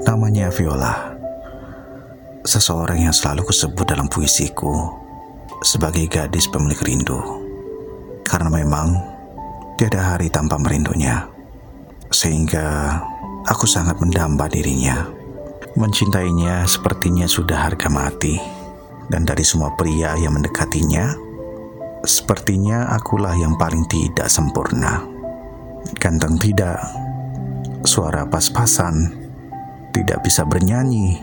Namanya Viola. Seseorang yang selalu kusebut dalam puisiku sebagai gadis pemilik rindu. Karena memang tiada hari tanpa merindunya. Sehingga aku sangat mendamba dirinya. Mencintainya sepertinya sudah harga mati. Dan dari semua pria yang mendekatinya, sepertinya akulah yang paling tidak sempurna. Ganteng tidak, suara pas-pasan, tidak bisa bernyanyi,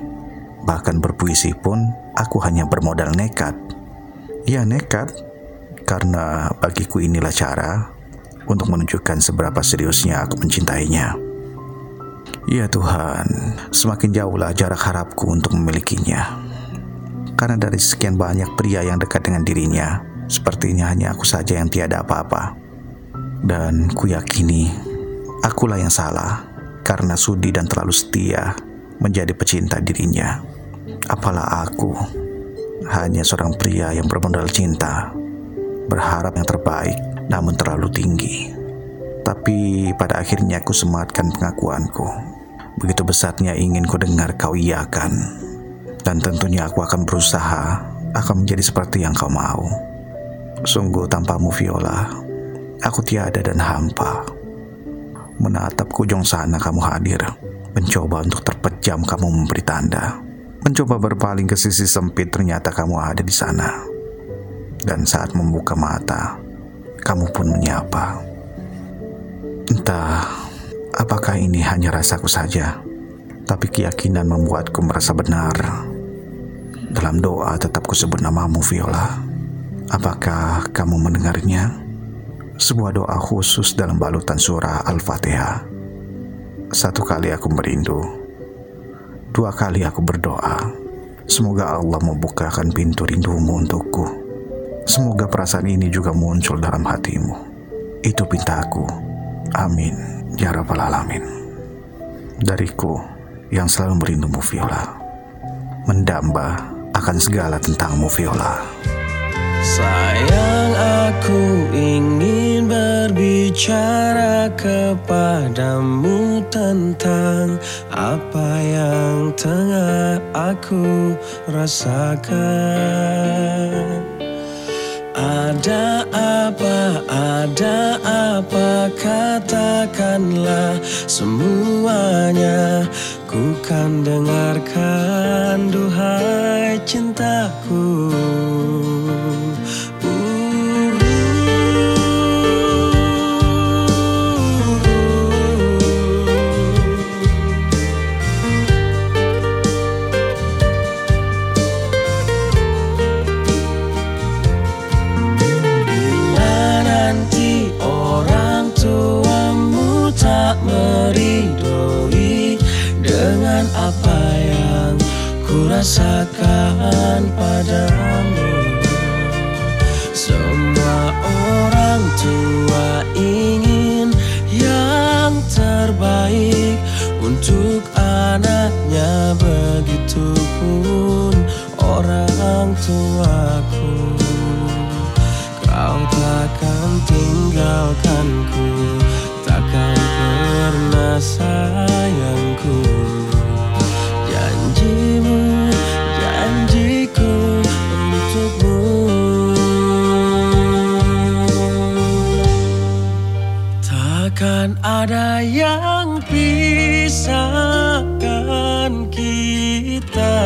bahkan berpuisi pun aku hanya bermodal nekat. Ya nekat, karena bagiku inilah cara untuk menunjukkan seberapa seriusnya aku mencintainya. Ya Tuhan, semakin jauhlah jarak harapku untuk memilikinya. Karena dari sekian banyak pria yang dekat dengan dirinya, sepertinya hanya aku saja yang tiada apa-apa. Dan ku yakini, akulah yang salah karena sudi dan terlalu setia menjadi pecinta dirinya. Apalah aku, hanya seorang pria yang bermodal cinta, berharap yang terbaik namun terlalu tinggi. Tapi pada akhirnya aku sematkan pengakuanku. Begitu besarnya ingin ku dengar kau iakan. Dan tentunya aku akan berusaha akan menjadi seperti yang kau mau. Sungguh tanpamu Viola, aku tiada dan hampa. Menatap kujung sana kamu hadir, mencoba untuk terpejam kamu memberi tanda. Mencoba berpaling ke sisi sempit ternyata kamu ada di sana. Dan saat membuka mata, kamu pun menyapa. Entah apakah ini hanya rasaku saja tapi keyakinan membuatku merasa benar. Dalam doa tetap kusebut namamu Viola. Apakah kamu mendengarnya? Sebuah doa khusus dalam balutan surah Al-Fatihah. Satu kali aku merindu. Dua kali aku berdoa. Semoga Allah membukakan pintu rindumu untukku. Semoga perasaan ini juga muncul dalam hatimu. Itu pintaku. Amin. Ya Rabbal Alamin. Dariku yang selalu merindumu Viola Mendamba akan segala tentangmu Viola Sayang aku ingin berbicara kepadamu tentang apa yang tengah aku rasakan. Ada apa, ada apa Katakanlah semuanya Ku kan dengarkan duhai cintaku rasakan padamu. Semua orang tua ingin yang terbaik Untuk anaknya. Begitupun orang tuaku Kau takkan tinggalkanku ada yang pisahkan kita.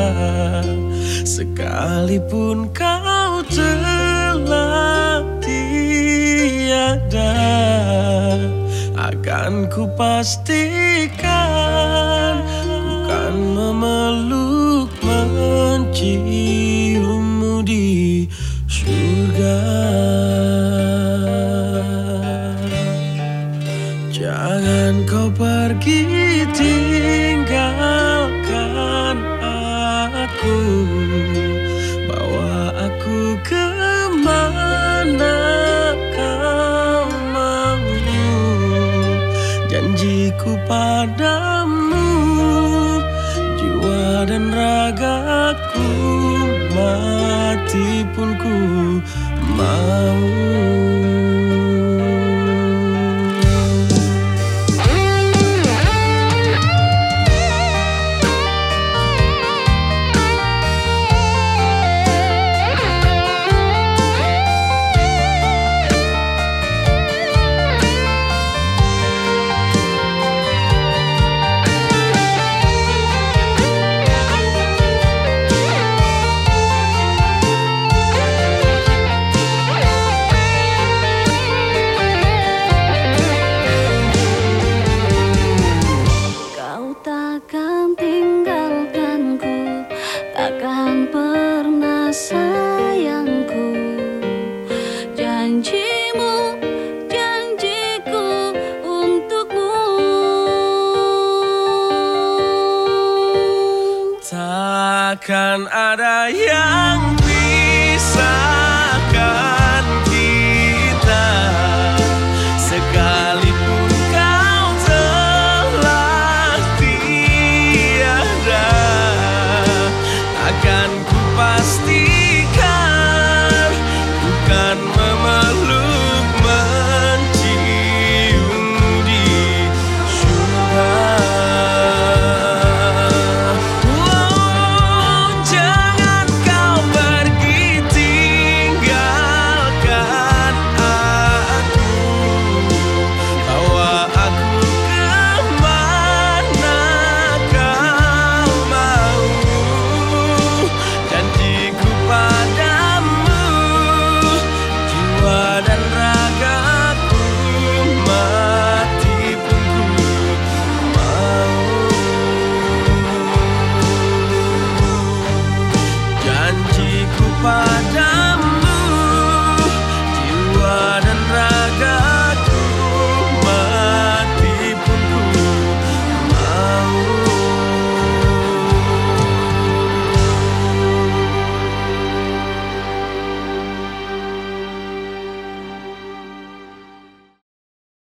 Sekalipun kau telah tiada Akan ku pastikan Bukan memeluk menciummu pergi tinggalkan aku. Bawa aku ke mana kau mau? Janjiku padamu Jiwa dan ragaku Mati pun ku mau sayangku. Janjimu, janjiku untukmu. Takkan ada yang bisa